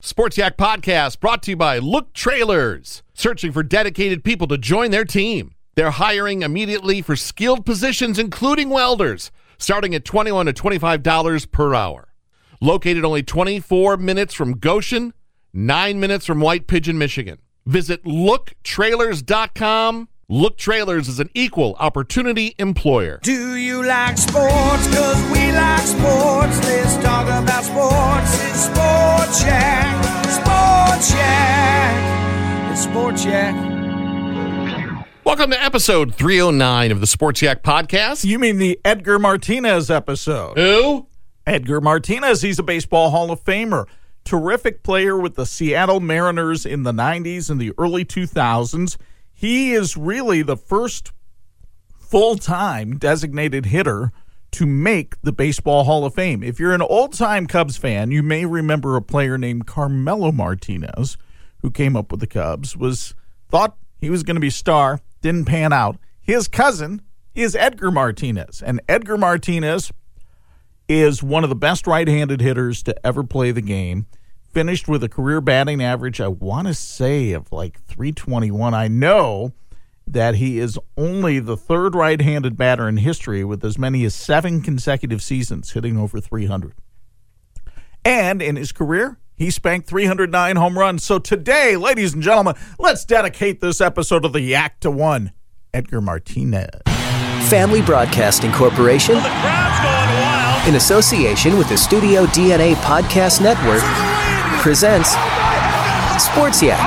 Sports Yak Podcast brought to you by Look Trailers, searching for dedicated people to join their team. They're hiring immediately for skilled positions, including welders, starting at 21 to $25 per hour. Located only 24 minutes from Goshen, 9 minutes from White Pigeon, Michigan. Visit looktrailers.com. Look Trailers is an equal opportunity employer. Do you like sports? Cause we like sports. Let's talk about sports. It's Sports Yak. Sports Yak. It's Sports Yak. Welcome to episode 309 of the Sports Yak podcast. You mean the Edgar Martinez episode? Who? Edgar Martinez, he's a baseball Hall of Famer. Terrific player with the Seattle Mariners in the 90s and the early 2000s. He is really the first full time designated hitter to make the Baseball Hall of Fame. If you're an old time Cubs fan, you may remember a player named Carmelo Martinez who came up with the Cubs, was thought he was going to be star, didn't pan out. His cousin is Edgar Martinez, and Edgar Martinez is one of the best right-handed hitters to ever play the game finished with a career batting average, I want to say, of like 321. I know that he is only the third right handed batter in history with as many as seven consecutive seasons hitting over 300. And in his career, he spanked 309 home runs. So today, ladies and gentlemen, let's dedicate this episode of the Yak to one Edgar Martinez. Family Broadcasting Corporation, in association with the Studio DNA Podcast Network, presents Sports Yak.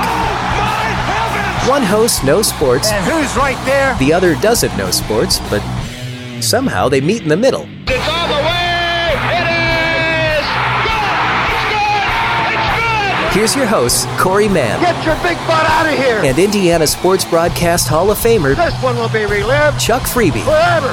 One host knows sports, And who's right there? the other doesn't know sports, but somehow they meet in the middle. It's all the way. It is good. It's good. It's good. Here's your hosts, Corey Mann Get your big butt out of here. and Indiana Sports Broadcast Hall of Famer This one will be relived Chuck Freeby. forever.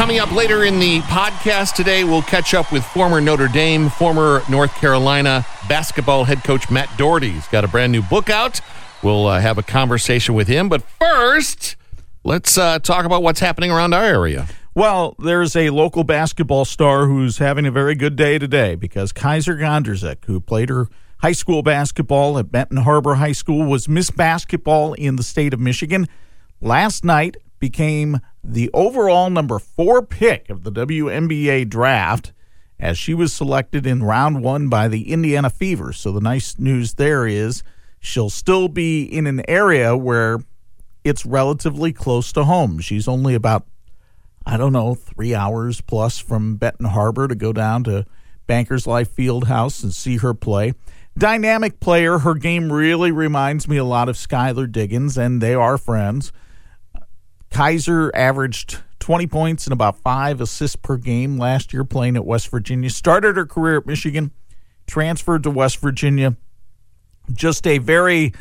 Coming up later in the podcast today, we'll catch up with former Notre Dame, former North Carolina basketball head coach Matt Doherty. He's got a brand new book out. We'll uh, have a conversation with him. But first, let's uh, talk about what's happening around our area. Well, there's a local basketball star who's having a very good day today because Kaiser Gondrezick, who played her high school basketball at Benton Harbor High School, was Miss Basketball in the state of Michigan. Last night became the overall number four pick of the WNBA draft as she was selected in round one by the Indiana Fever. So the nice news there is she'll still be in an area where it's relatively close to home. She's only about I don't know, three hours plus from Benton Harbor to go down to Bankers Life Fieldhouse and see her play. Dynamic player. Her game really reminds me a lot of Skylar Diggins, and they are friends. Kaiser averaged 20 points and about five assists per game last year playing at West Virginia. Started her career at Michigan, transferred to West Virginia. Just a very,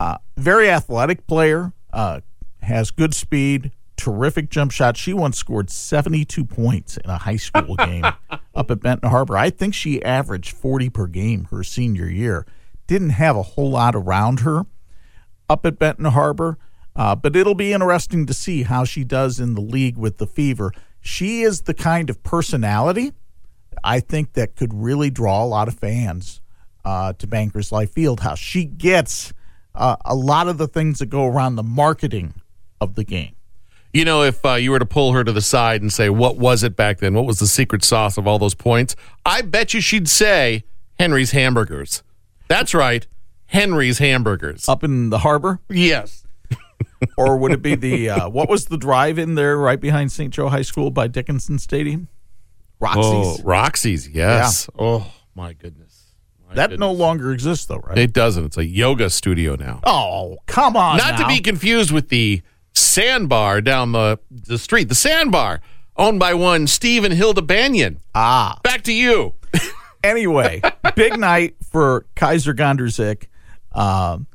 uh, very athletic player. Uh, has good speed, terrific jump shot. She once scored 72 points in a high school game up at Benton Harbor. I think she averaged 40 per game her senior year. Didn't have a whole lot around her up at Benton Harbor, uh, but it'll be interesting to see how she does in the league with the Fever. She is the kind of personality I think that could really draw a lot of fans uh, to Bankers Life Fieldhouse. She gets uh, a lot of the things that go around the marketing of the game. You know, if uh, you were to pull her to the side and say, what was it back then? What was the secret sauce of all those points? I bet you she'd say Henry's Hamburgers. That's right, Henry's Hamburgers. Up in the harbor? Yes. Or would it be the, uh, what was the drive in there right behind St. Joe High School by Dickinson Stadium? Roxy's. Oh, Roxy's, yes. Oh, my goodness. My that goodness. no longer exists, though, right? It doesn't. It's a yoga studio now. oh, come on. Not to be confused with the sandbar down the, the street. The sandbar, owned by one Steve and Hilda Banyan. Ah. Back to you. anyway, big night for Kaiser Gondrezick. Um,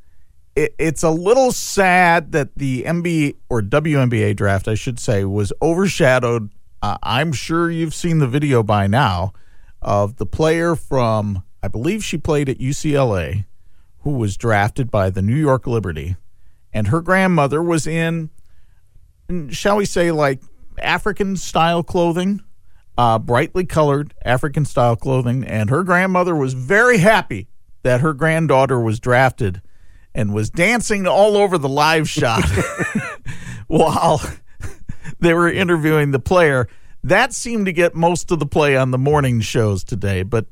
it, it's a little sad that the NBA or WNBA draft, I should say, was overshadowed. Uh, I'm sure you've seen the video by now of the player from, I believe she played at UCLA, who was drafted by the New York Liberty, and her grandmother was in, shall we say, like African style clothing uh, brightly colored African style clothing, and her grandmother was very happy that her granddaughter was drafted and was dancing all over the live shot while they were interviewing the player. That seemed to get most of the play on the morning shows today, but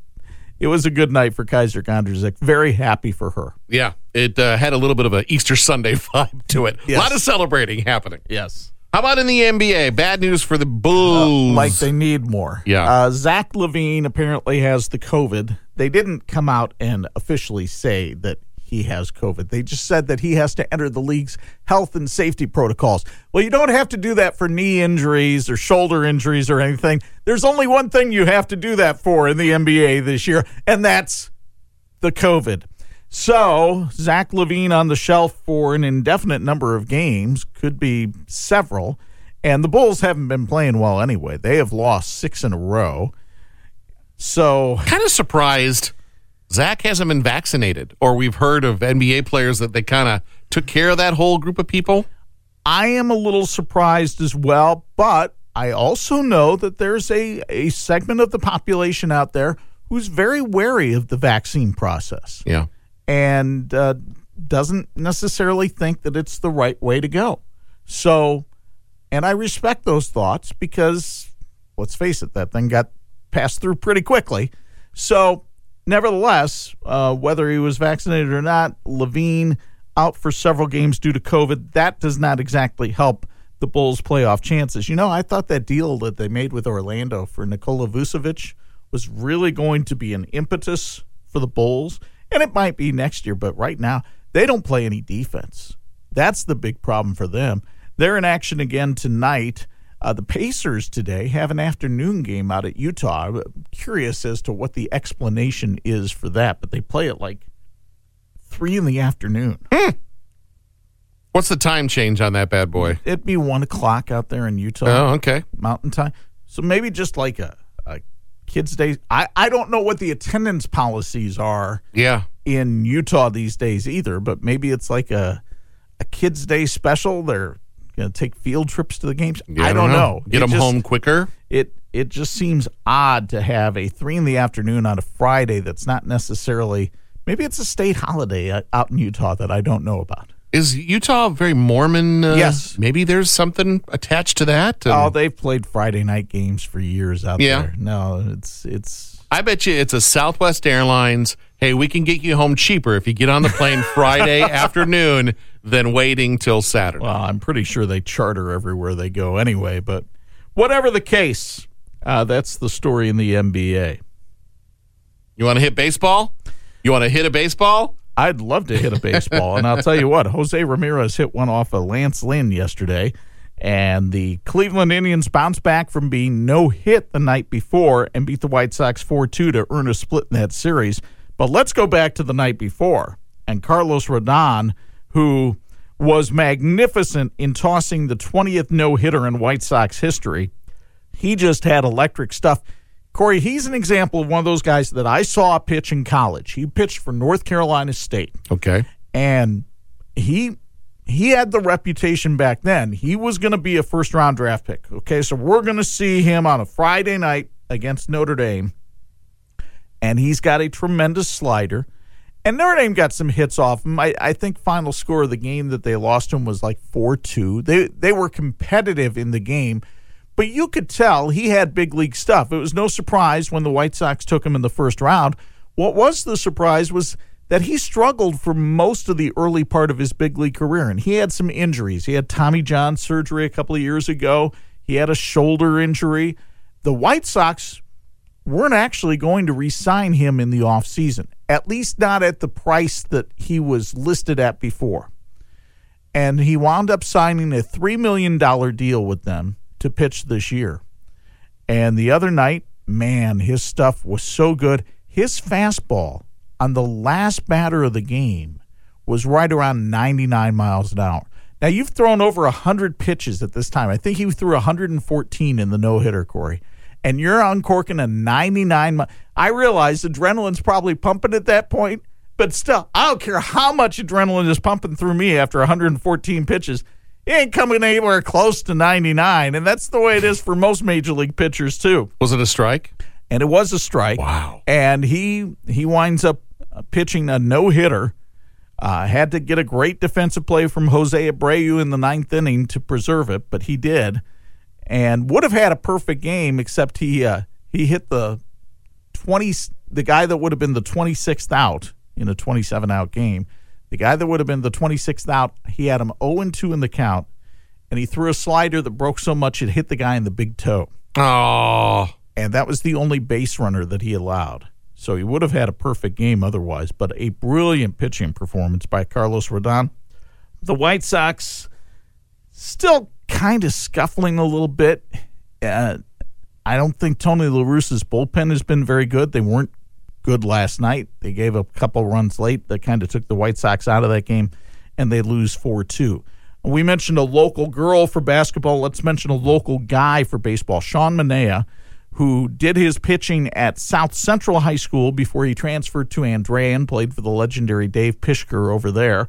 it was a good night for Kaiser Gondrezick. Very happy for her. Yeah, it uh, had a little bit of an Easter Sunday vibe to it. Yes. A lot of celebrating happening. Yes. How about in the NBA? Bad news for the Bulls. like they need more. Yeah. Uh, Zach LaVine apparently has the COVID. They didn't come out and officially say that he has COVID. They just said that he has to enter the league's health and safety protocols. Well, you don't have to do that for knee injuries or shoulder injuries or anything. There's only one thing you have to do that for in the NBA this year, and that's the COVID. So, Zach LaVine on the shelf for an indefinite number of games, could be several. And the Bulls haven't been playing well anyway. They have lost six in a row. So, kind of surprised Zach hasn't been vaccinated, or we've heard of NBA players that they kind of took care of that whole group of people. I am a little surprised as well, but I also know that there's a, a segment of the population out there who's very wary of the vaccine process. Yeah. and uh, doesn't necessarily think that it's the right way to go. So, and I respect those thoughts because, let's face it, that thing got passed through pretty quickly. So, nevertheless, uh, whether he was vaccinated or not, LaVine out for several games due to COVID. That does not exactly help the Bulls' playoff chances. You know, I thought that deal that they made with Orlando for Nikola Vucevic was really going to be an impetus for the Bulls, and it might be next year, but right now they don't play any defense. That's the big problem for them. They're in action again tonight. Uh, the Pacers today have an afternoon game out at Utah. I'm curious as to what the explanation is for that, but they play at like three in the afternoon. What's the time change on that bad boy? It'd be one o'clock out there in Utah. Oh, okay. Mountain Time. So maybe just like a, a kids' day. I, I don't know what the attendance policies are Yeah. in Utah these days either, but maybe it's like a a kids' day special. They're going to take field trips to the games. Yeah, I don't know. Get It them just- home quicker. It it just seems odd to have a three in the afternoon on a Friday that's not necessarily. Maybe it's a state holiday uh, out in Utah that I don't know about. Is Utah very Mormon? Uh, Yes. Maybe there's something attached to that. And Oh, they've played Friday night games for years out Yeah. there. No, it's it's I bet you it's a Southwest Airlines. Hey, we can get you home cheaper if you get on the plane Friday afternoon than waiting till Saturday. Well, I'm pretty sure they charter everywhere they go anyway, but whatever the case, uh, that's the story in the NBA. You want to hit baseball? You want to hit a baseball? I'd love to hit a baseball, and I'll tell you what, Jose Ramirez hit one off of Lance Lynn yesterday, and the Cleveland Indians bounced back from being no hit the night before and beat the White Sox 4 2 to earn a split in that series. But let's go back to the night before, and Carlos Rodon, who was magnificent in tossing the 20th no hitter in White Sox history. He just had electric stuff. Corey, he's an example of one of those guys that I saw pitch in college. He pitched for North Carolina State, Okay. and he he had the reputation back then. He was going to be a first round draft pick. Okay, so we're going to see him on a Friday night against Notre Dame, and he's got a tremendous slider. And Notre Dame got some hits off him. I, I think final score of the game that they lost him was like four two. They they were competitive in the game, but you could tell he had big league stuff. It was no surprise when the White Sox took him in the first round. What was the surprise was that he struggled for most of the early part of his big league career, and he had some injuries. He had Tommy John surgery a couple of years ago. He had a shoulder injury. The White Sox weren't actually going to re-sign him in the offseason, at least not at the price that he was listed at before. And he wound up signing a $3 million deal with them to pitch this year. And the other night, man, his stuff was so good. His fastball on the last batter of the game was right around 99 miles an hour. Now, you've thrown over 100 pitches at this time. I think he threw 114 in the no hitter, Corey. And you're uncorking a 99. mi- I realize adrenaline's probably pumping at that point, but still, I don't care how much adrenaline is pumping through me after 114 pitches. It ain't coming anywhere close to 99. And that's the way it is for most major league pitchers, too Was it a strike? and it was a strike. Wow. And he he winds up uh, pitching a no hitter. Uh, had to get a great defensive play from Jose Abreu in the ninth inning to preserve it, but he did, and would have had a perfect game except he uh, he hit the twenty the guy that would have been the twenty sixth out in a twenty seven out game. The guy that would have been the twenty sixth out, he had him zero and two in the count, and he threw a slider that broke so much it hit the guy in the big toe Oh. and that was the only base runner that he allowed. So he would have had a perfect game otherwise, but a brilliant pitching performance by Carlos Rodon. The White Sox still kind of scuffling a little bit. Uh, I don't think Tony La Russa's bullpen has been very good. They weren't good last night. They gave a couple runs late that kind of took the White Sox out of that game, and they lose 4 2. We mentioned a local girl for basketball. Let's mention a local guy for baseball. Sean Manaea, who did his pitching at South Central High School before he transferred to Andrean and played for the legendary Dave Pishkur over there.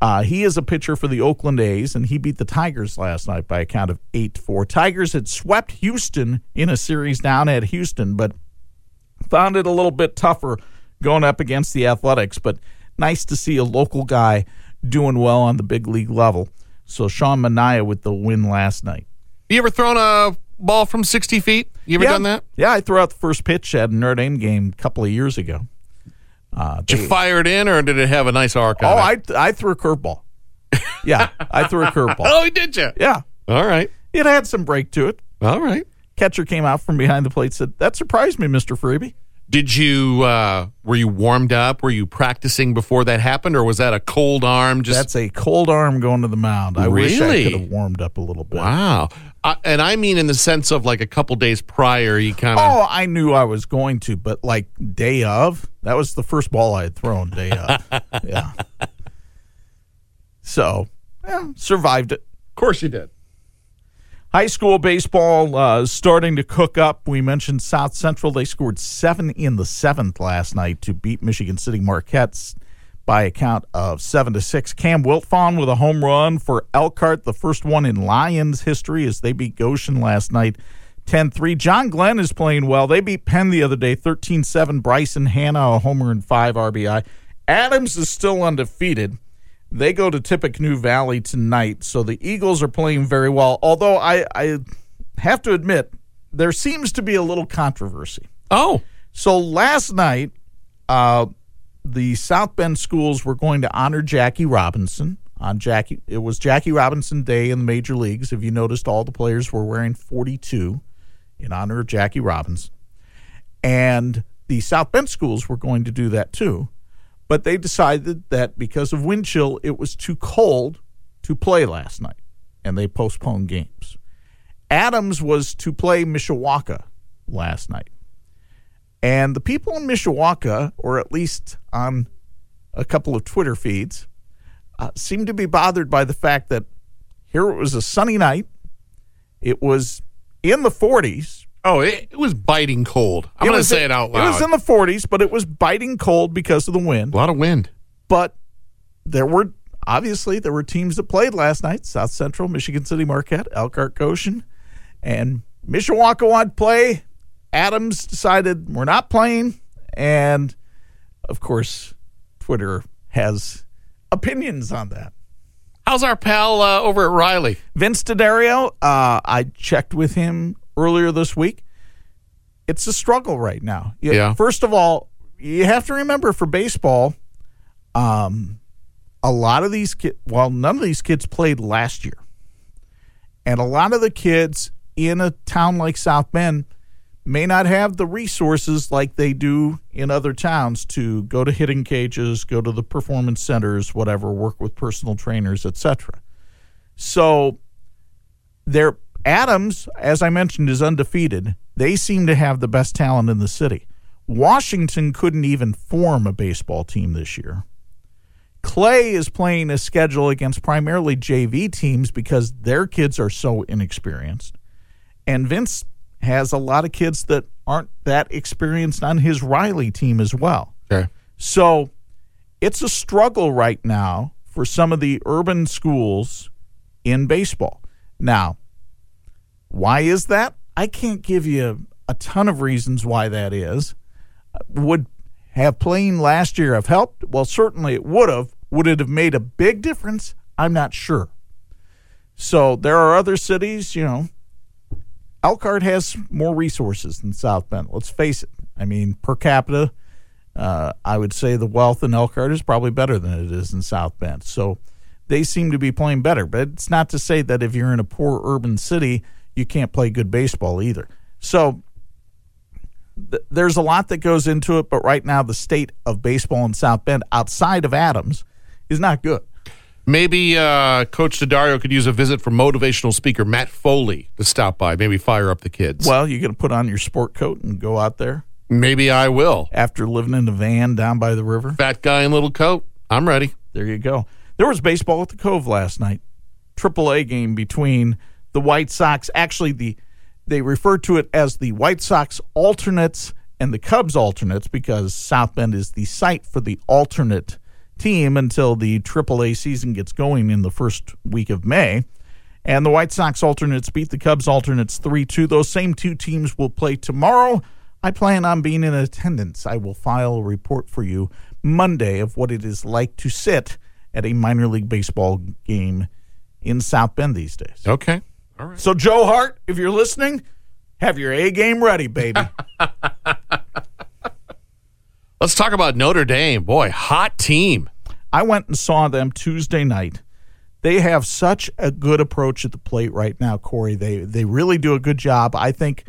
Uh, he is a pitcher for the Oakland A's, and he beat the Tigers last night by a count of 8 4. Tigers had swept Houston in a series down at Houston, but found it a little bit tougher going up against the Athletics. But nice to see a local guy doing well on the big league level. So Sean Manaea with the win last night. You ever thrown a ball from 60 feet? You ever yeah, done that? Yeah, I threw out the first pitch at a Notre Dame game a couple of years ago. Uh, Did you fire it in, or did it have a nice arc oh, on it? I I threw a curveball. Yeah, I threw a curveball. Oh, did you? Yeah, All right. it had some break to it. All right. Catcher came out from behind the plate, said, "That surprised me, Mister Freeby." Did you, uh, were you warmed up? Were you practicing before that happened, or was that a cold arm? Just That's a cold arm going to the mound. I wish I Really? could have warmed up a little bit. wow. And I mean, in the sense of like a couple days prior, you kind of. Oh, I knew I was going to, but like day of, that was the first ball I had thrown day of. yeah. So, yeah, survived it. of course you did. High school baseball uh, starting to cook up. We mentioned South Central. They scored seven in the seventh last night to beat Michigan City Marquettes by a count of seven to six. Cam Wiltfong with a home run for Elkhart, the first one in Lions history as they beat Goshen last night 10 3. John Glenn is playing well. They beat Penn the other day 13 7. Bryson Hanna, a homer and five RBI. Adams is still undefeated. They go to Tippecanoe Valley tonight, so the Eagles are playing very well. Although I, I have to admit, there seems to be a little controversy. Oh, So last night, uh, the South Bend schools were going to honor Jackie Robinson on Jackie. It was Jackie Robinson Day in the major leagues. If you noticed, all the players were wearing 42 in honor of Jackie Robinson, and the South Bend schools were going to do that too. But they decided that because of wind chill, it was too cold to play last night, and they postponed games. Adams was to play Mishawaka last night. And the people in Mishawaka, or at least on a couple of Twitter feeds, uh, seemed to be bothered by the fact that here it was a sunny night. It was in the 40s. Oh, it, it was biting cold. I'm going to say it out loud. It was in the 40s, but it was biting cold because of the wind. a lot of wind. But there were obviously there were teams that played last night: South Central, Michigan City Marquette, Elkhart Goshen, and Mishawaka wanted to play. Adams decided we're not playing, and of course, Twitter has opinions on that. How's our pal uh, over at Riley? Vince D'Addario, uh, I checked with him earlier this week. It's a struggle right now. You- Yeah. First of all, you have to remember for baseball, um, a lot of these kids, well, none of these kids played last year. And a lot of the kids in a town like South Bend may not have the resources like they do in other towns to go to hitting cages, go to the performance centers, whatever, work with personal trainers, etc. So their Adams, as I mentioned, is undefeated. They seem to have the best talent in the city. Washington couldn't even form a baseball team this year. Clay is playing a schedule against primarily JV teams because their kids are so inexperienced. And Vince has a lot of kids that aren't that experienced on his Riley team as well. Okay. So it's a struggle right now for some of the urban schools in baseball. Now, why is that? I can't give you a ton of reasons why that is. Would have playing last year have helped? Well, certainly it would have. Would it have made a big difference? I'm not sure. So there are other cities, you know. Elkhart has more resources than South Bend. Let's face it. I mean, per capita, uh, I would say the wealth in Elkhart is probably better than it is in South Bend. So they seem to be playing better. But it's not to say that if you're in a poor urban city, you can't play good baseball either. So th- there's a lot that goes into it. But right now, the state of baseball in South Bend, outside of Adams, is not good. Maybe uh, Coach Daddario could use a visit from motivational speaker Matt Foley to stop by. Maybe fire up the kids. Well, you're going to put on your sport coat and go out there Maybe I will. after living in a van down by the river. Fat guy in little coat. I'm ready. There you go. There was baseball at the Cove last night. Triple A game between the White Sox. Actually, the they refer to it as the White Sox alternates and the Cubs alternates because South Bend is the site for the alternate team until the Triple A season gets going in the first week of May. And the White Sox alternates beat the Cubs alternates 3 2. Those same two teams will play tomorrow. I plan on being in attendance. I will file a report for you Monday of what it is like to sit at a minor league baseball game in South Bend these days. Okay. All right. So, Joe Hart, if you're listening, have your A game ready, baby. Let's talk about Notre Dame. Boy, hot team. I went and saw them Tuesday night. They have such a good approach at the plate right now, Corey. They they really do a good job. I think,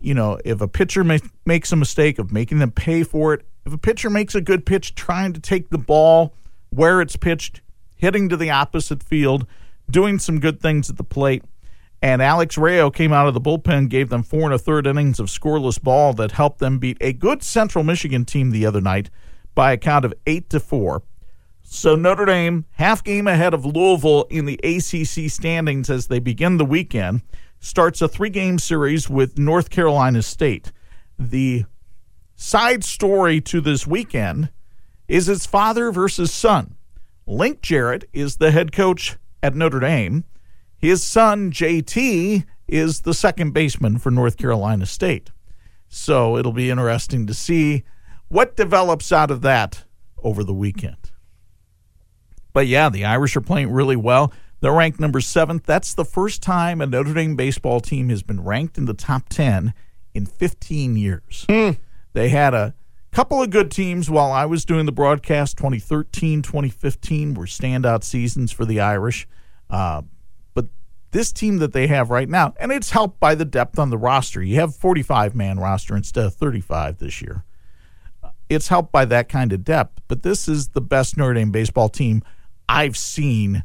you know, if a pitcher ma- makes a mistake of making them pay for it, if a pitcher makes a good pitch trying to take the ball where it's pitched, hitting to the opposite field, doing some good things at the plate, and Alex Rao came out of the bullpen, gave them four and a third innings of scoreless ball that helped them beat a good Central Michigan team the other night by a count of eight to four. So Notre Dame, half game ahead of Louisville in the ACC standings as they begin the weekend, starts a three game series with North Carolina State. The side story to this weekend is its father versus son. Link Jarrett is the head coach at Notre Dame. His son, JT, is the second baseman for North Carolina State. So it'll be interesting to see what develops out of that over the weekend. But yeah, the Irish are playing really well. They're ranked number seventh. That's the first time a Notre Dame baseball team has been ranked in the top 10 in 15 years. They had a couple of good teams while I was doing the broadcast. 2013, 2015 were standout seasons for the Irish. Uh, this team that they have right now, and it's helped by the depth on the roster. You have 45 man roster instead of 35 this year. It's helped by that kind of depth, but this is the best Notre Dame baseball team I've seen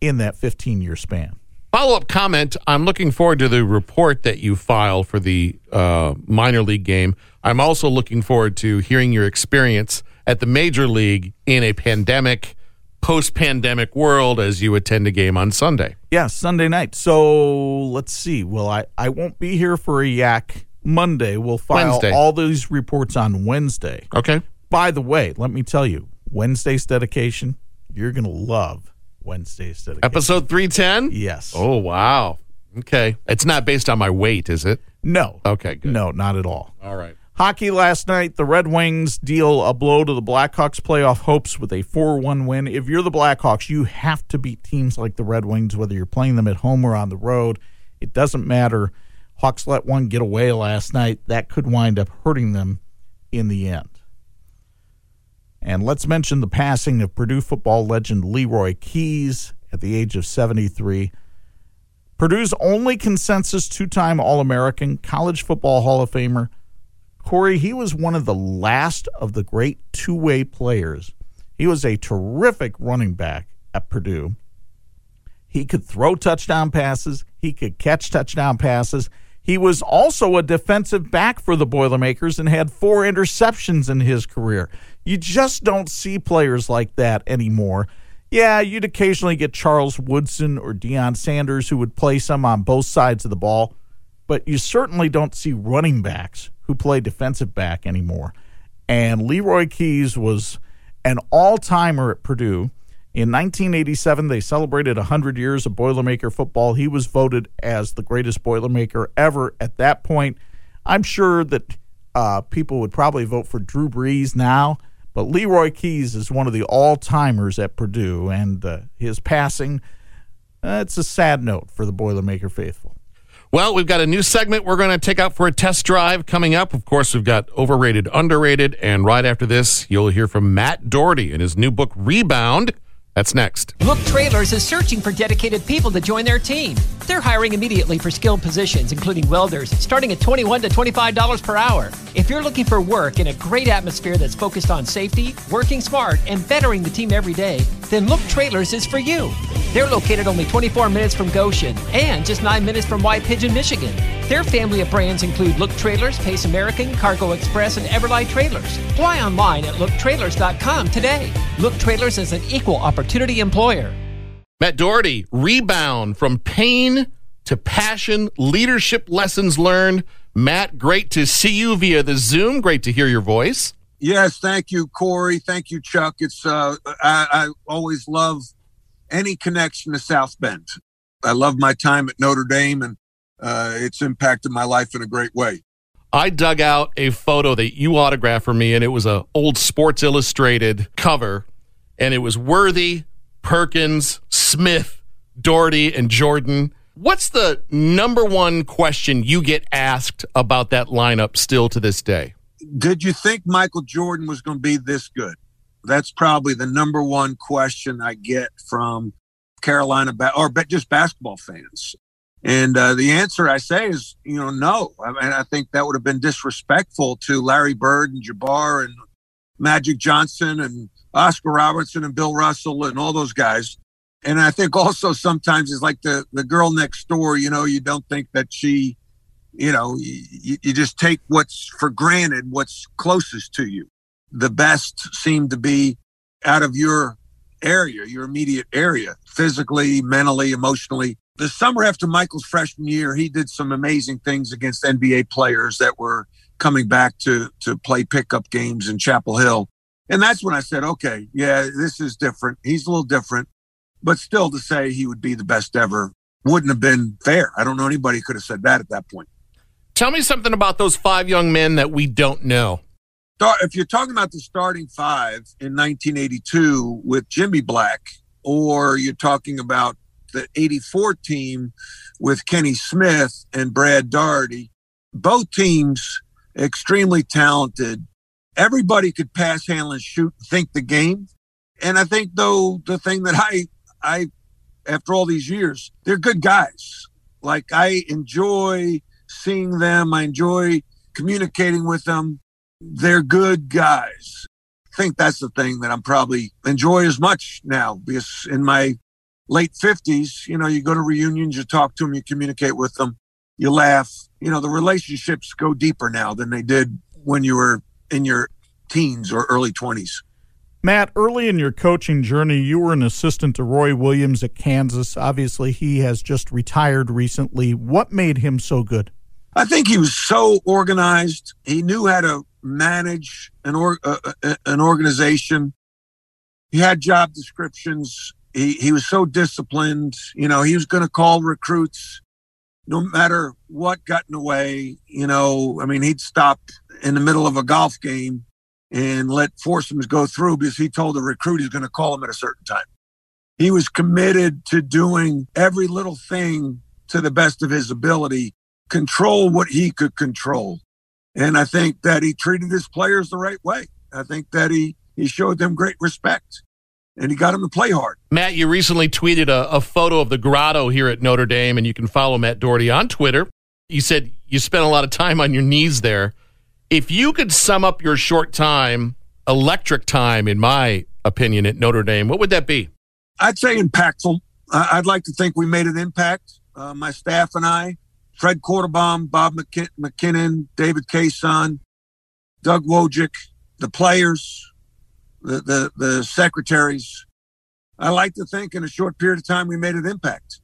in that 15 year span. Follow up comment. I'm looking forward to the report that you file for the uh, minor league game. I'm also looking forward to hearing your experience at the major league in a pandemic post pandemic world as you attend a game on Sunday. Yeah, Sunday night. So let's see. Well, I, I won't be here for a yak Monday. We'll file Wednesday. all these reports on Wednesday. Okay. By the way, let me tell you, Wednesday's dedication, you're going to love Wednesday's dedication. Episode 310? Yes. Oh, wow. Okay. It's not based on my weight, is it? No. Okay, good. No, not at all. All right. Hockey last night, the Red Wings deal a blow to the Blackhawks playoff hopes with a 4 1 win. If you're the Blackhawks, you have to beat teams like the Red Wings, whether you're playing them at home or on the road. It doesn't matter. Hawks let one get away last night. That could wind up hurting them in the end. And let's mention the passing of Purdue football legend Leroy Keyes at the age of 73. Purdue's only consensus two time All American, College Football Hall of Famer. Corey, he was one of the last of the great two way players. He was a terrific running back at Purdue. He could throw touchdown passes, he could catch touchdown passes. He was also a defensive back for the Boilermakers and had four interceptions in his career. You just don't see players like that anymore. Yeah, you'd occasionally get Charles Woodson or Deion Sanders who would play some on both sides of the ball, but you certainly don't see running backs who play defensive back anymore. And Leroy Keyes was an all timer at Purdue. In 1987, they celebrated 100 years of Boilermaker football. He was voted as the greatest Boilermaker ever at that point. I'm sure that uh, people would probably vote for Drew Brees now, but Leroy Keyes is one of the all timers at Purdue, and uh, his passing, uh, it's a sad note for the Boilermaker faithful. Well, we've got a new segment we're going to take out for a test drive coming up. Of course, we've got overrated, underrated, and right after this, you'll hear from Matt Doherty in his new book, Rebound. That's next. Look Trailers is searching for dedicated people to join their team. They're hiring immediately for skilled positions, including welders, starting at 21 to $25 per hour. If you're looking for work in a great atmosphere that's focused on safety, working smart, and bettering the team every day, then Look Trailers is for you. They're located only 24 minutes from Goshen and just 9 minutes from White Pigeon, Michigan. Their family of brands include Look Trailers, Pace American, Cargo Express, and Everlight Trailers. Fly online at looktrailers.com today. Look Trailers is an equal opportunity employer. Matt Doherty, Rebound from Pain to Passion, Leadership Lessons Learned. Matt, great to see you via the Zoom. Great to hear your voice. Yes, thank you, Corey. Thank you, Chuck. It's uh, I, I always love any connection to South Bend. I love my time at Notre Dame, and uh, it's impacted my life in a great way. I dug out a photo that you autographed for me, and it was a old Sports Illustrated cover, and it was Worthy, Perkins, Smith, Doherty, and Jordan. What's the number one question you get asked about that lineup still to this day? Did you think Michael Jordan was going to be this good? That's probably the number one question I get from Carolina ba- or just basketball fans. And uh, the answer I say is, you know, no. I mean, I think that would have been disrespectful to Larry Bird and Jabbar and Magic Johnson and Oscar Robertson and Bill Russell and all those guys. And I think also sometimes it's like the, the girl next door, you know, you don't think that she, you know, you, you just take what's for granted, what's closest to you. The best seem to be out of your area, your immediate area, physically, mentally, emotionally. The summer after Michael's freshman year, he did some amazing things against NBA players that were coming back to to play pickup games in Chapel Hill. And that's when I said, okay, yeah, this is different. He's a little different, but still to say he would be the best ever wouldn't have been fair. I don't know anybody could have said that at that point. Tell me something about those five young men that we don't know. If you're talking about the starting five in 1982 with Jimmy Black, or you're talking about the 84 team with Kenny Smith and Brad Daugherty, both teams extremely talented. Everybody could pass, handle, and shoot, think the game. And I think though the thing that I I after all these years, they're good guys. Like I enjoy seeing them. I enjoy communicating with them. They're good guys. I think that's the thing that I'm probably enjoy as much now because in my late 50s, you know, you go to reunions, you talk to them, you communicate with them, you laugh. You know, the relationships go deeper now than they did when you were in your teens or early 20s. Matt, early in your coaching journey, you were an assistant to Roy Williams at Kansas. Obviously, he has just retired recently. What made him so good? I think he was so organized. He knew how to manage an or, uh, uh an organization. He had job descriptions. He he was so disciplined. You know, he was going to call recruits no matter what got in the way. You know, I mean, he'd stop in the middle of a golf game and let foursomes go through because he told the recruit he's going to call him at a certain time. He was committed to doing every little thing to the best of his ability, control what he could control. And I think that he treated his players the right way. I think that he, he showed them great respect and he got him to play hard. Matt, you recently tweeted a, a photo of the grotto here at Notre Dame, and you can follow Matt Doherty on Twitter. You said you spent a lot of time on your knees there. If you could sum up your short time, electric time, in my opinion, at Notre Dame, what would that be? I'd say impactful. I'd like to think we made an impact. Uh, my staff and I, Fred Quartlebaum, Bob McKin- MacKinnon, David Cason, Doug Wojcik, the players, the, the, the secretaries. I like to think in a short period of time we made an impact.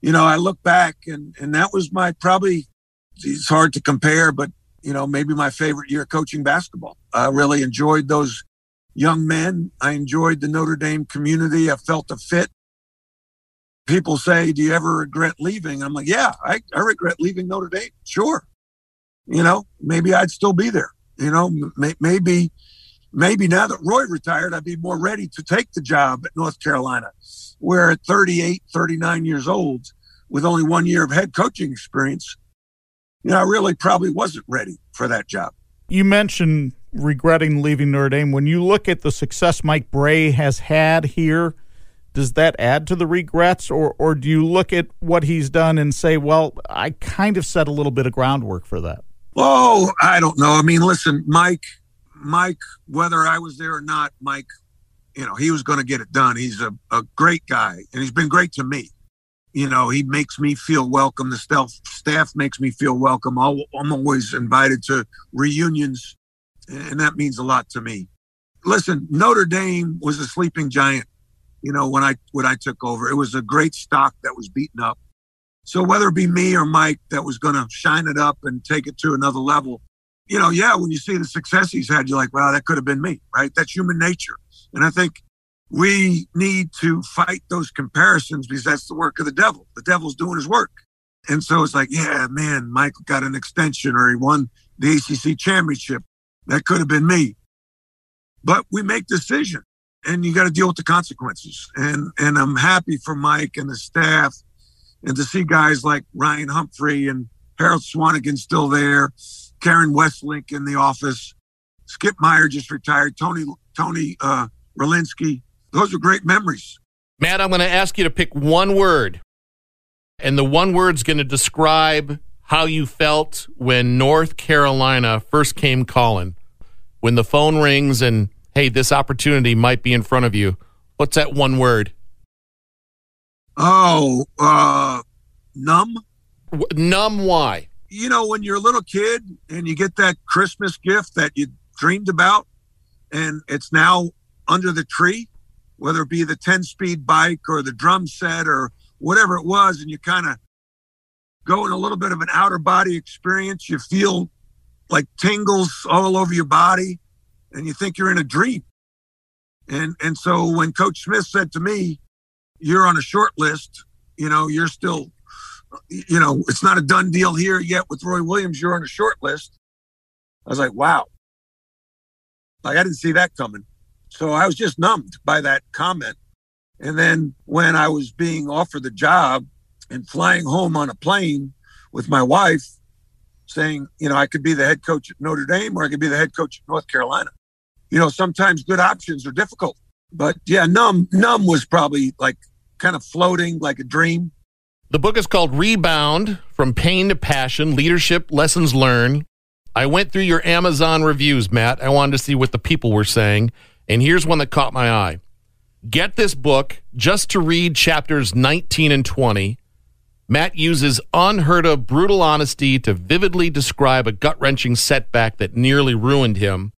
You know, I look back and, and that was my probably, it's hard to compare, but, you know, maybe my favorite year coaching basketball. I really enjoyed those young men. I enjoyed the Notre Dame community. I felt a fit. People say, Do you ever regret leaving? I'm like, Yeah, I, I regret leaving Notre Dame. Sure. You know, maybe I'd still be there. You know, maybe maybe now that Roy retired, I'd be more ready to take the job at North Carolina, where at 38, 39 years old, with only one year of head coaching experience, you know, I really probably wasn't ready for that job. You mentioned regretting leaving Notre Dame. When you look at the success Mike Brey has had here, does that add to the regrets, or or do you look at what he's done and say, well, I kind of set a little bit of groundwork for that? Oh, I don't know. I mean, listen, Mike Mike, whether I was there or not, Mike, you know, he was going to get it done. He's a, a great guy and he's been great to me. You know, he makes me feel welcome. The staff, staff makes me feel welcome. i I'm always invited to reunions, and that means a lot to me. Listen, Notre Dame was a sleeping giant. You know, when I when I took over, it was a great stock that was beaten up. So whether it be me or Mike that was going to shine it up and take it to another level, you know, yeah, when you see the success he's had, you're like, wow, that could have been me, right? That's human nature. And I think we need to fight those comparisons because that's the work of the devil. The devil's doing his work. And so it's like, yeah, man, Michael got an extension or he won the ACC championship. That could have been me. But we make decisions and you got to deal with the consequences. And, and I'm happy for Mike and the staff and to see guys like Ryan Humphrey and Harold Swanagan still there Karen Westlink in the office. Skip Meyer just retired. Tony Tony uh, Rilinsky. Those are great memories. Matt, I'm going to ask you to pick one word, and the one word's going to describe how you felt when North Carolina first came calling. When the phone rings and hey, this opportunity might be in front of you. What's that one word? Oh, uh, numb. W- numb. Why? You know, when you're a little kid and you get that Christmas gift that you dreamed about and it's now under the tree, whether it be the 10 speed bike or the drum set or whatever it was, and you kind of go in a little bit of an outer body experience, you feel like tingles all over your body and you think you're in a dream. And and so when Coach Smith said to me, You're on a short list, you know, you're still you know, it's not a done deal here yet with Roy Williams. You're on a short list. I was like, wow. Like, I didn't see that coming. So I was just numbed by that comment. And then when I was being offered the job and flying home on a plane with my wife, saying, you know, I could be the head coach at Notre Dame or I could be the head coach at North Carolina. You know, sometimes good options are difficult. But yeah, numb, numb was probably like kind of floating like a dream. The book is called Rebound From Pain to Passion Leadership Lessons Learned. I went through your Amazon reviews, Matt. I wanted to see what the people were saying. And here's one that caught my eye. Get this book just to read chapters 19 and 20. Matt uses unheard of brutal honesty to vividly describe a gut wrenching setback that nearly ruined him.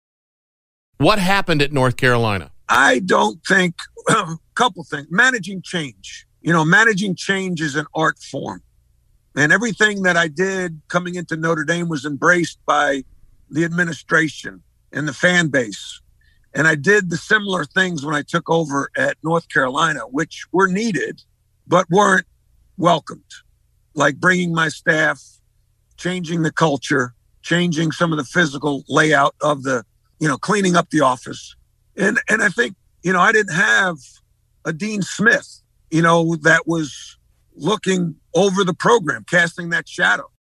What happened at North Carolina? I don't think a couple things. Managing change. You know, managing change is an art form. And everything that I did coming into Notre Dame was embraced by the administration and the fan base. And I did the similar things when I took over at North Carolina, which were needed, but weren't welcomed, like bringing my staff, changing the culture, changing some of the physical layout of the, you know, cleaning up the office. And and I think, you know, I didn't have a Dean Smith, you know, that was looking over the program, casting that shadow.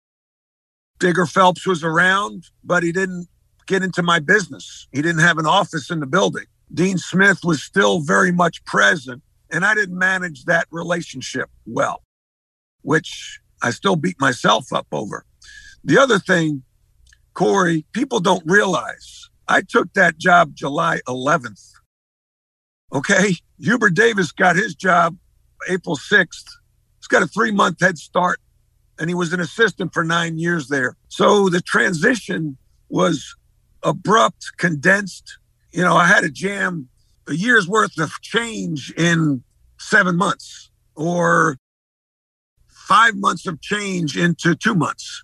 Digger Phelps was around, but he didn't get into my business. He didn't have an office in the building. Dean Smith was still very much present, and I didn't manage that relationship well, which I still beat myself up over. The other thing, Corey, people don't realize I took that job July 11th. Okay. Hubert Davis got his job April 6th. He's got a three month head start, and he was an assistant for nine years there. So the transition was abrupt, condensed. You know, I had to jam a year's worth of change in seven months or five months of change into two months.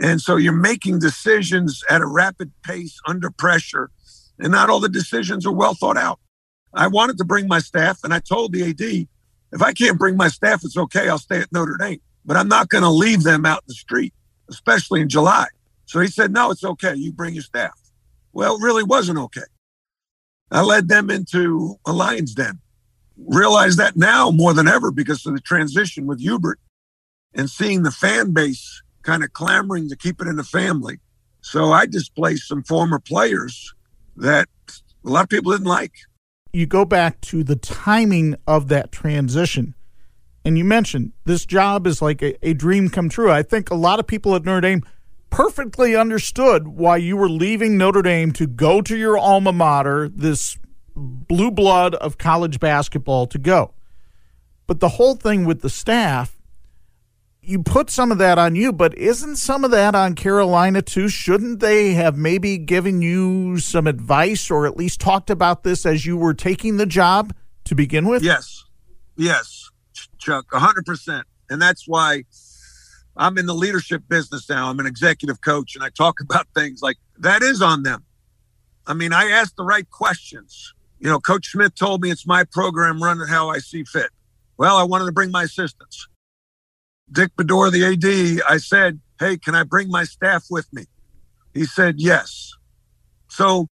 And so you're making decisions at a rapid pace under pressure, and not all the decisions are well thought out. I wanted to bring my staff, and I told the AD, if I can't bring my staff, it's okay. I'll stay at Notre Dame, but I'm not going to leave them out in the street, especially in July. So he said, no, it's okay. You bring your staff. Well, it really wasn't okay. I led them into a lion's den. Realize that now more than ever because of the transition with Hubert and seeing the fan base kind of clamoring to keep it in the family. So I displaced some former players that a lot of people didn't like. You go back to the timing of that transition. And you mentioned this job is like a, a dream come true. I think a lot of people at Notre Dame perfectly understood why you were leaving Notre Dame to go to your alma mater, this blue blood of college basketball to go. But the whole thing with the staff you put some of that on you, but isn't some of that on Carolina too? Shouldn't they have maybe given you some advice or at least talked about this as you were taking the job to begin with? Yes. Yes, Chuck, 100%. And that's why I'm in the leadership business now. I'm an executive coach and I talk about things like that is on them. I mean, I asked the right questions. You know, Coach Smith told me it's my program, run it how I see fit. Well, I wanted to bring my assistants. Dick Baddour, the AD, I said, Hey, can I bring my staff with me? He said, Yes. So,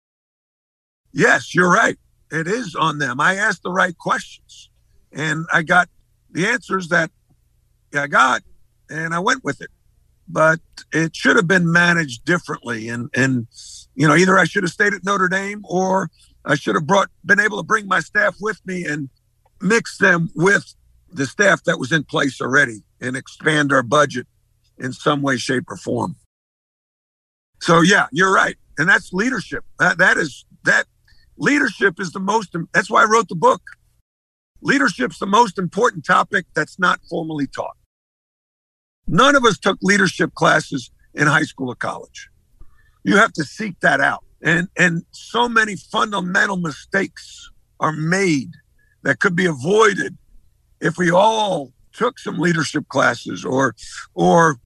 yes, you're right. It is on them. I asked the right questions and I got the answers that I got and I went with it. But it should have been managed differently. And, and, you know, either I should have stayed at Notre Dame or I should have brought, been able to bring my staff with me and mix them with the staff that was in place already and expand our budget in some way, shape, or form. So yeah, you're right, and that's leadership. That that is that leadership is the most. That's why I wrote the book. Leadership's the most important topic that's not formally taught. None of us took leadership classes in high school or college. You have to seek that out. And and so many fundamental mistakes are made that could be avoided if we all took some leadership classes or or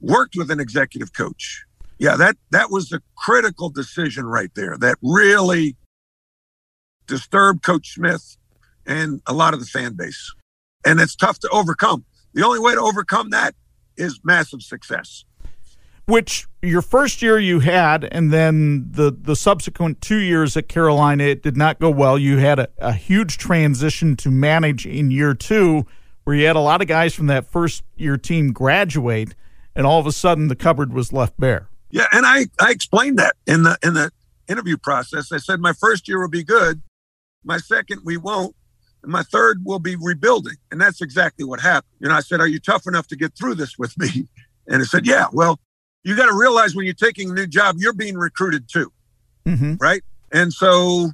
worked with an executive coach. Yeah that that was a critical decision right there that really disturbed coach smith and a lot of the fan base. And it's tough to overcome. The only way to overcome that is massive success. Which your first year you had, and then the the subsequent two years at Carolina, it did not go well. You had a, a huge transition to manage in year two, where you had a lot of guys from that first year team graduate, and all of a sudden the cupboard was left bare. Yeah, and I I explained that in the in the interview process. I said my first year will be good, my second we won't, and my third will be rebuilding, and that's exactly what happened. You know, I said, "Are you tough enough to get through this with me?" And I said, "Yeah." Well, you got to realize when you're taking a new job, you're being recruited too, mm-hmm. right? And so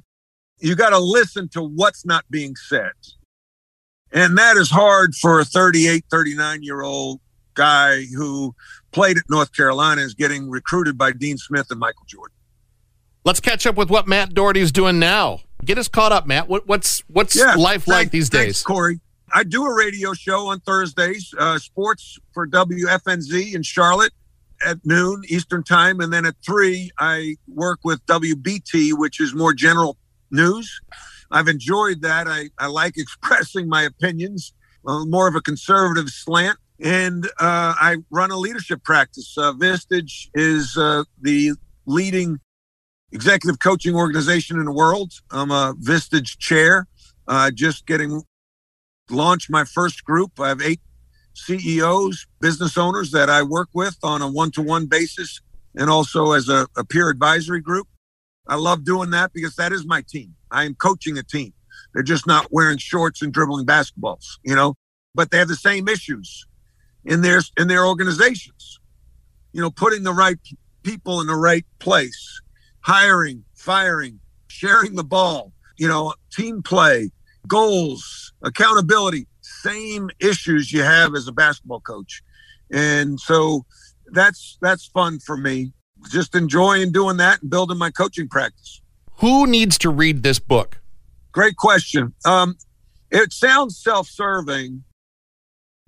you got to listen to what's not being said. And that is hard for a 38, 39 year old guy who played at North Carolina is getting recruited by Dean Smith and Michael Jordan. Let's catch up with what Matt Doherty's doing now. Get us caught up, Matt. What, what's what's Yeah, life like thanks- these thanks, days? Corey. I do a radio show on Thursdays, uh, sports for WFNZ in Charlotte at noon Eastern time, and then at three I work with WBT, which is more general news. I've enjoyed that. I, I like expressing my opinions, uh, more of a conservative slant. And uh, I run a leadership practice. Uh, Vistage is uh, the leading executive coaching organization in the world. I'm a Vistage chair. Uh, just getting launched my first group. I have eight CEOs, business owners that I work with on a one to one basis and also as a, a peer advisory group. I love doing that because that is my team. I am coaching a team. They're just not wearing shorts and dribbling basketballs, you know, but they have the same issues in their in their organizations. You know, putting the right people in the right place, hiring, firing, sharing the ball, you know, team play, goals, accountability, same issues you have as a basketball coach. And so that's that's fun for me. Just enjoying doing that and building my coaching practice. Who needs to read this book? Great question. Um, it sounds self-serving,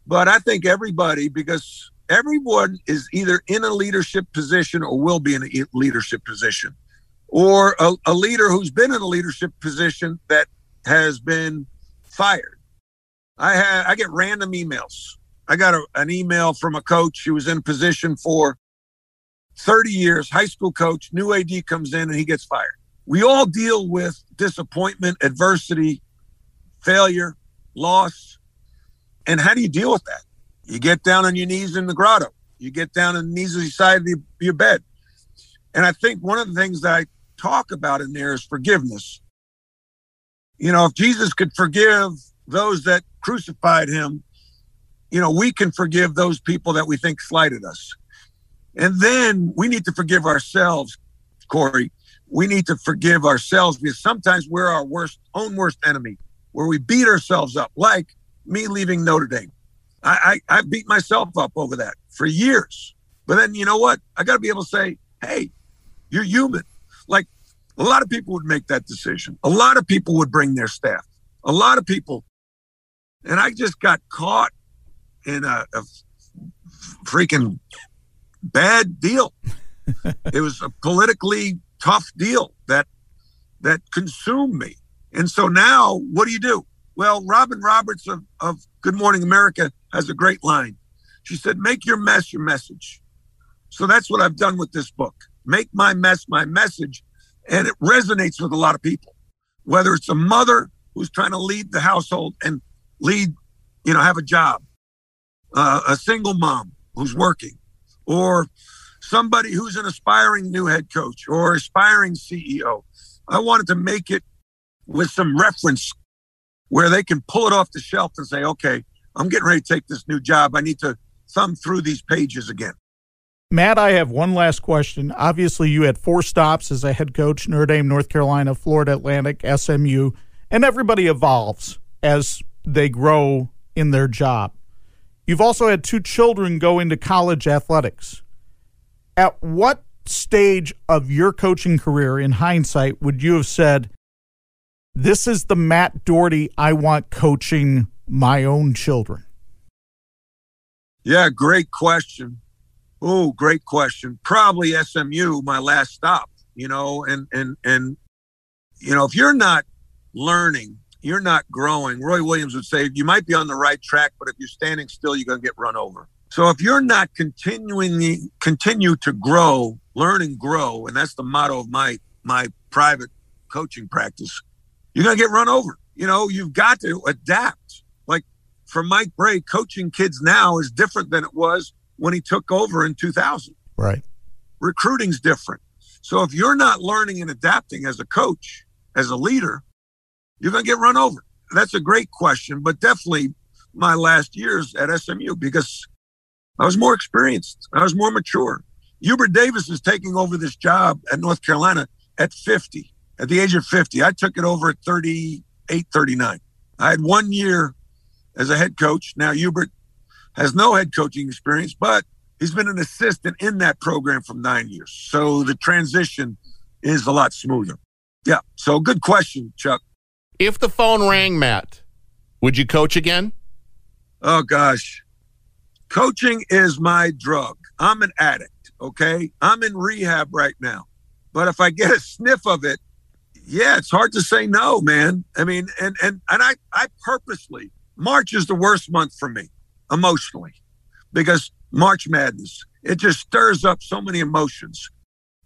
but I think everybody, because everyone is either in a leadership position or will be in a leadership position, or a, a leader who's been in a leadership position that has been fired. I had I get random emails. I got a, an email from a coach who was in a position for 30 years, high school coach, new AD comes in and he gets fired. We all deal with disappointment, adversity, failure, loss. And how do you deal with that? You get down on your knees in the grotto. You get down on the knees of the side of the, your bed. And I think one of the things that I talk about in there is forgiveness. You know, if Jesus could forgive those that crucified him, you know, we can forgive those people that we think slighted us. And then we need to forgive ourselves, Corey. We need to forgive ourselves because sometimes we're our worst, own worst enemy, where we beat ourselves up, like me leaving Notre Dame. I, I, I beat myself up over that for years. But then you know what? I got to be able to say, hey, you're human. Like a lot of people would make that decision. A lot of people would bring their staff. A lot of people. And I just got caught in a, a freaking bad deal. it was a politically tough deal that that consumed me. And so now what do you do? Well, Robin Roberts of, of Good Morning America has a great line. She said, make your mess your message. So that's what I've done with this book. Make my mess my message. And it resonates with a lot of people, whether it's a mother who's trying to lead the household and lead, you know, have a job, uh, a single mom who's working, or somebody who's an aspiring new head coach or aspiring CEO. I wanted to make it with some reference where they can pull it off the shelf and say, okay, I'm getting ready to take this new job. I need to thumb through these pages again. Matt, I have one last question. Obviously, you had four stops as a head coach Notre Dame, North Carolina, Florida Atlantic, SMU, and everybody evolves as they grow in their job. You've also had two children go into college athletics. At what stage of your coaching career, in hindsight, would you have said, This is the Matt Doherty I want coaching my own children? Yeah, great question. Oh, great question. Probably SMU, my last stop, you know, and, and, and, you know, if you're not learning, you're not growing. Roy Williams would say, you might be on the right track, but if you're standing still, you're going to get run over. So if you're not continuing, continue to grow, learn and grow, and that's the motto of my, my private coaching practice, you're going to get run over. You know, you've got to adapt. Like for Mike Brey, coaching kids now is different than it was when he took over in 2000. Right. Recruiting's different. So if you're not learning and adapting as a coach, as a leader, you're going to get run over. That's a great question, but definitely my last years at SMU because I was more experienced. I was more mature. Hubert Davis is taking over this job at North Carolina at 50, at the age of 50. I took it over at 38, 39. I had one year as a head coach. Now, Hubert has no head coaching experience, but he's been an assistant in that program for nine years. So the transition is a lot smoother. Yeah. So good question, Chuck. If the phone rang, Matt, would you coach again? Oh gosh. Coaching is my drug. I'm an addict, okay? I'm in rehab right now. But if I get a sniff of it, yeah, it's hard to say no, man. I mean, and and and I I purposely March is the worst month for me emotionally because March Madness it just stirs up so many emotions.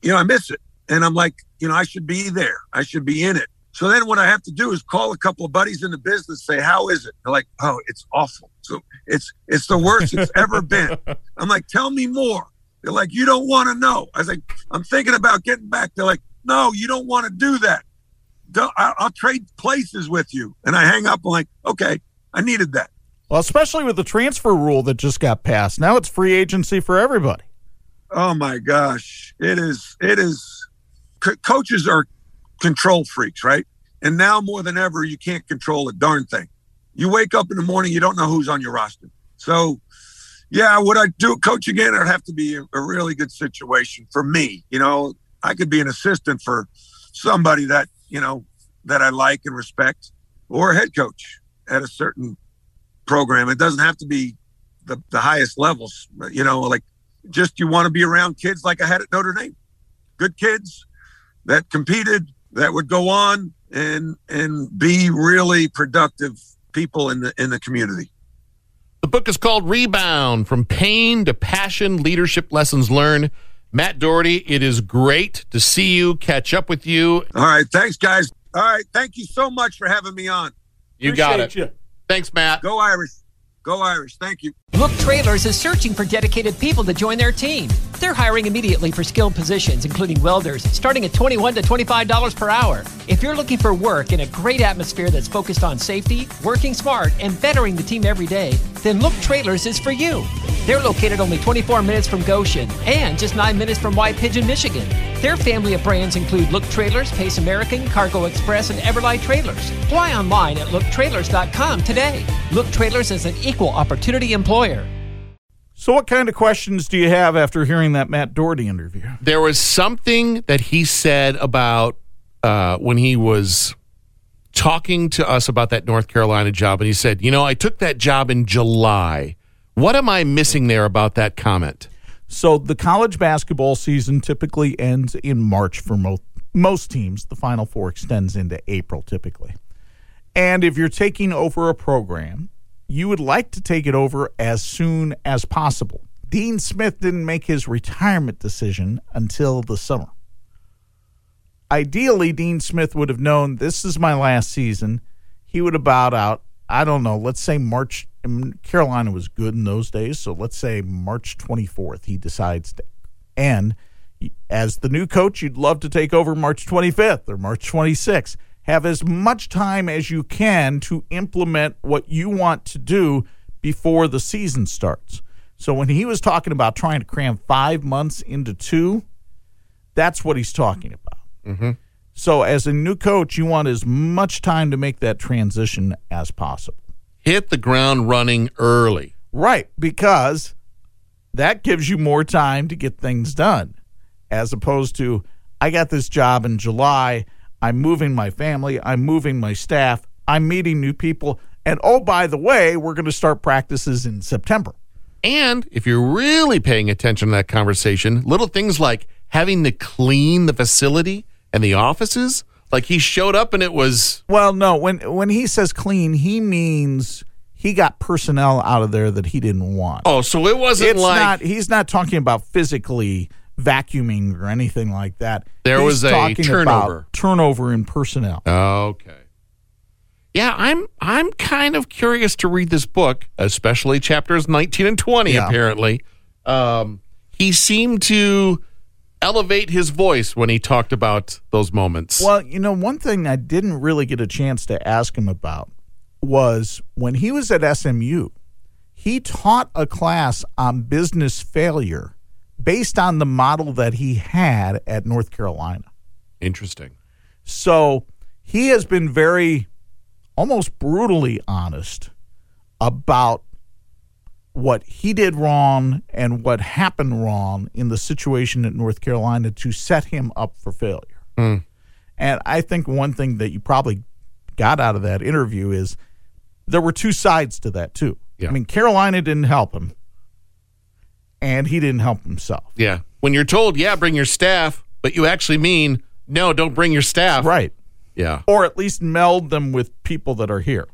You know, I miss it, and I'm like, you know, I should be there. I should be in it. So then what I have to do is call a couple of buddies in the business, say, "How is it?" They're like, "Oh, it's awful. So it's it's the worst it's ever been." I'm like, "Tell me more." They're like, "You don't want to know." I was like, "I'm thinking about getting back." They're like, "No, you don't want to do that. I'll trade places with you." And I hang up. I'm like, "Okay, I needed that." Well, especially with the transfer rule that just got passed. Now it's free agency for everybody. Oh my gosh, it is. It is. Co- coaches are control freaks, right? And now more than ever, you can't control a darn thing. You wake up in the morning, you don't know who's on your roster. So, yeah, would I do coach again? It'd have to be a, a really good situation for me. You know, I could be an assistant for somebody that you know that I like and respect, or a head coach at a certain program. It doesn't have to be the, the highest levels. You know, like just you want to be around kids like I had at Notre Dame, good kids that competed, that would go on and and be really productive people in the in the community. The book is called Rebound From Pain to Passion Leadership Lessons Learned. Matt Doherty, it is great to see you, catch up with you. All right, thanks, guys. All right, thank you so much for having me on. You got it. You. Thanks, Matt. Go Irish. Go Irish. Thank you. Look Trailers is searching for dedicated people to join their team. They're hiring immediately for skilled positions, including welders, starting at 21 to $25 per hour. If you're looking for work in a great atmosphere that's focused on safety, working smart, and bettering the team every day, then Look Trailers is for you. They're located only 24 minutes from Goshen and just 9 minutes from White Pigeon, Michigan. Their family of brands include Look Trailers, Pace American, Cargo Express, and Everlight Trailers. Apply online at looktrailers.com today. Look Trailers is an equal opportunity employer. So, what kind of questions do you have after hearing that Matt Doherty interview? There was something that he said about uh, when he was talking to us about that North Carolina job, and he said, "You know, I took that job in July. What am I missing there about that comment?" So, the college basketball season typically ends in March for most most teams. The Final Four extends into April typically. And if you're taking over a program, you would like to take it over as soon as possible. Dean Smith didn't make his retirement decision until the summer. Ideally, Dean Smith would have known this is my last season. He would have bowed out, I don't know, let's say March. Carolina was good in those days, so let's say March 24th, he decides to end. As the new coach, you'd love to take over March 25th or March 26th. Have as much time as you can to implement what you want to do before the season starts. So when he was talking about trying to cram five months into two, that's what he's talking about. Mm-hmm. So as a new coach, you want as much time to make that transition as possible. Hit the ground running early. Right, because that gives you more time to get things done as opposed to I got this job in July, I'm moving my family, I'm moving my staff, I'm meeting new people, and oh by the way, we're going to start practices in September. And if you're really paying attention to that conversation, little things like having to clean the facility and the offices, like he showed up and it was Well, no, when when he says clean, he means he got personnel out of there that he didn't want. oh, so it wasn't it's like not he's not talking about physically vacuuming or anything like that. There He's was a turnover. turnover in personnel. Okay. Yeah, I'm I'm kind of curious to read this book, especially chapters 19 and 20 Yeah. apparently. Um he seemed to elevate his voice when he talked about those moments. Well, you know, one thing I didn't really get a chance to ask him about was when he was at SMU, he taught a class on business failure based on the model that he had at North Carolina. Interesting. So he has been very, almost brutally honest about what he did wrong and what happened wrong in the situation at North Carolina to set him up for failure. Hmm. And I think one thing that you probably got out of that interview is there were two sides to that too. Yeah. I mean, Carolina didn't help him, and he didn't help himself. Yeah. When you're told, yeah, bring your staff, but you actually mean, no, don't bring your staff. Right. Yeah. Or at least meld them with people that are here.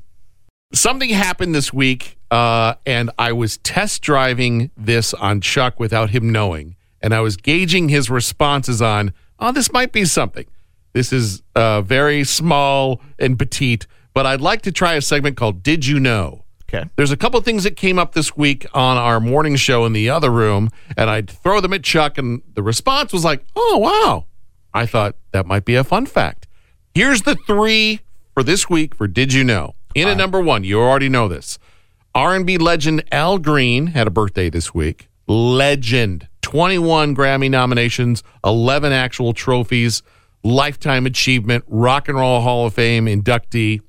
Something happened this week, uh, and I was test driving this on Chuck without him knowing. And I was gauging his responses on, oh, this might be something. This is uh, very small and petite, but I'd like to try a segment called Did You Know? Okay. There's a couple things that came up this week on our morning show in the other room, and I'd throw them at Chuck, and the response was like, "Oh wow!" I thought that might be a fun fact. Here's the three for this week for Did You Know? In at number one, you already know this. R&B legend Al Green had a birthday this week. Legend, 21 Grammy nominations, 11 actual trophies, lifetime achievement, Rock and Roll Hall of Fame inductee.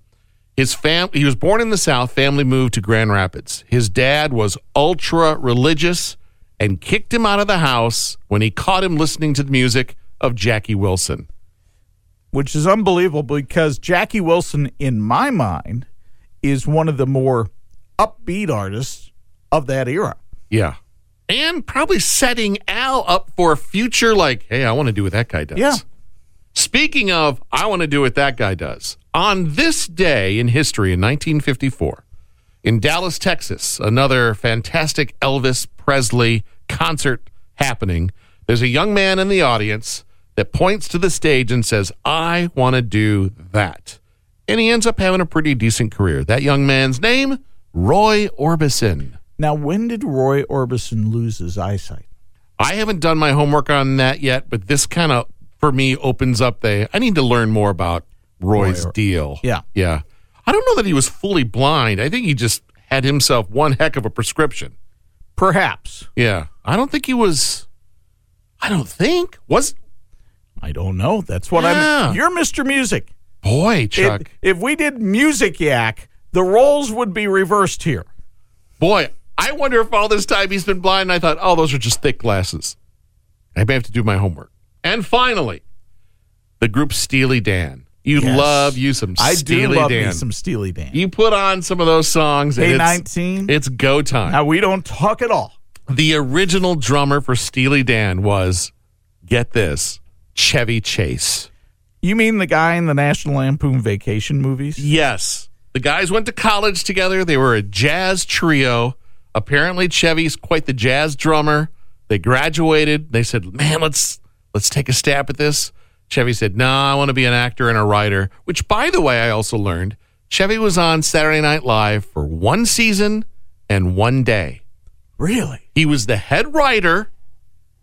His fam he was born in the South, family moved to Grand Rapids. His dad was ultra religious and kicked him out of the house when he caught him listening to the music of Jackie Wilson. which is unbelievable because Jackie Wilson, in my mind, is one of the more upbeat artists of that era. Yeah. And probably setting Al up for a future like, hey, I want to do what that guy does. Yeah. Speaking of, I want to do what that guy does. On this day in history in 1954, in Dallas, Texas, another fantastic Elvis Presley concert happening. There's a young man in the audience that points to the stage and says, I want to do that. And he ends up having a pretty decent career. That young man's name, Roy Orbison. Now, when did Roy Orbison lose his eyesight? I haven't done my homework on that yet, but this kind of, for me, opens up the. I need to learn more about Roy's Roy- deal. Yeah. Yeah. I don't know that he was fully blind. I think he just had himself one heck of a prescription. Perhaps. Yeah. I don't think he was. I don't think. Was. I don't know. That's what Yeah. I'm. You're Mr. Music. Boy, If, Chuck. if we did Music Yak, the roles would be reversed here. boy, I wonder if all this time he's been blind and I thought, oh, those are just thick glasses. I may have to do my homework. And finally, the group Steely Dan. You Yes. love you some I Steely do love Dan. me some Steely Dan. You put on some of those songs. and Hey, it's, 19. It's go time. Now, we don't talk at all. the original drummer for Steely Dan was, get this, Chevy Chase. You mean the guy in the National Lampoon Vacation movies? Yes. The guys went to college together. They were a jazz trio. Apparently, Chevy's quite the jazz drummer. They graduated. They said, "Man, let's let's take a stab at this." Chevy said, "No, I want to be an actor and a writer." Which, by the way, I also learned Chevy was on Saturday Night Live for one season and one day. Really? He was the head writer,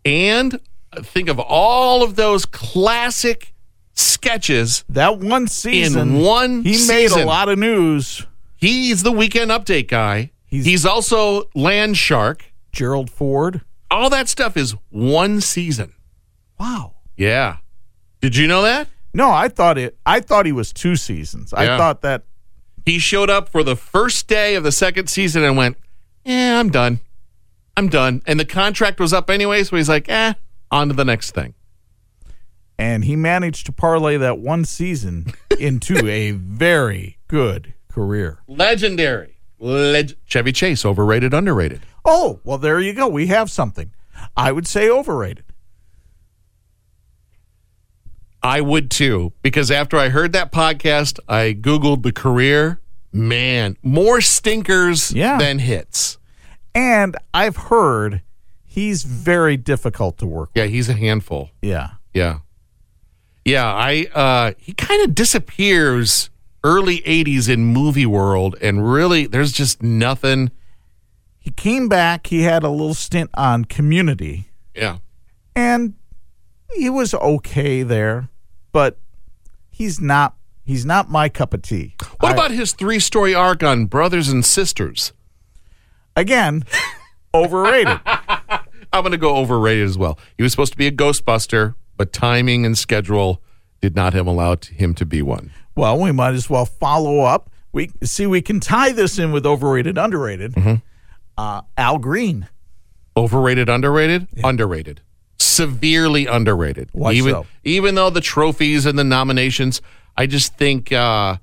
and uh, think of all of those classic sketches. That one season, In one he made a lot of news. He's the weekend update guy. He's- He's, also Land Shark. Gerald Ford. All that stuff is one season. Wow. Yeah. Did you know that? No, I thought it. I thought he was two seasons. I thought that. He showed up for the first day of the second season and went, Yeah, I'm done. I'm done. And the contract was up anyway, so he's like, Eh, on to the next thing. And he managed to parlay that one season into a very good career. Legendary. Leg- Chevy Chase, overrated, underrated. Oh, well, there you go. We have something. I would say overrated. I would too, because after I heard that podcast, I Googled the career. Man, more stinkers Yeah. than hits. And I've heard he's very difficult to work with. Yeah, he's a handful. Yeah. Yeah. Yeah, I uh he kind of disappears early 80s in movie world and really there's just nothing. He came back. He had a little stint on Community, Yeah. and he was okay there, but he's not. He's not my cup of tea. What I- about his three-story arc on Brothers and Sisters? again? Overrated. I'm going to go overrated as well. He was supposed to be a Ghostbuster, but timing and schedule did not have allowed him to be one. Well, we might as well follow up. We see we can tie this in with overrated, underrated. Mm-hmm. Uh, Al Green. Overrated, underrated, underrated. Severely underrated. Why even so? even though the trophies and the nominations, I just think uh,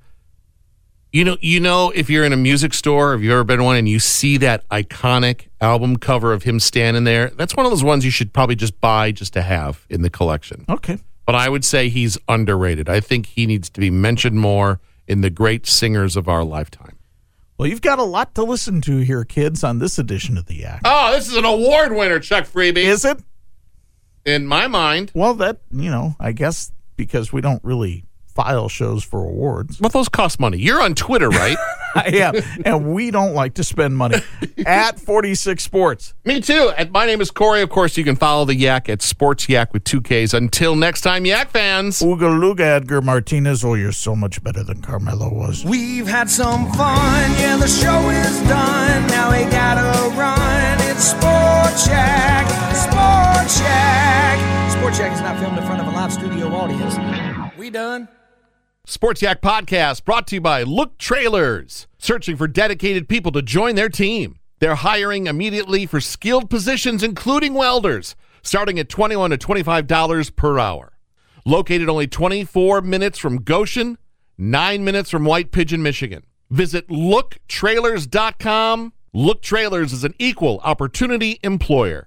you know you know if you're in a music store, if you've ever been in one, and you see that iconic album cover of him standing there, that's one of those ones you should probably just buy just to have in the collection. Okay. But I would say he's underrated. I think he needs to be mentioned more in the great singers of our lifetime. Well, you've got a lot to listen to here, kids, on this edition of the Yak. Oh, this is an award winner, Chuck Freeby. Is it? In my mind. Well, that, you know, I guess because we don't really file shows for awards. Well, those cost money. You're on Twitter, right? I am. and we don't like to spend money at 46 Sports. Me too. And my name is Corey. Of course, you can follow the Yak at Sports Yak with two Ks. Until next time, Yak fans. Ooga Luga Edgar Martinez. Oh, you're so much better than Carmelo was. We've had some fun, yeah, the show is done. Now we gotta run. It's Sports Yak, Sports Yak. Sports Yak is not filmed in front of a live studio audience. We done? Sports Yak Podcast brought to you by Look Trailers. Searching for dedicated people to join their team. They're hiring immediately for skilled positions, including welders, starting at 21 to $25 per hour. Located only 24 minutes from Goshen, 9 minutes from White Pigeon, Michigan. Visit looktrailers.com. Look Trailers is an equal opportunity employer.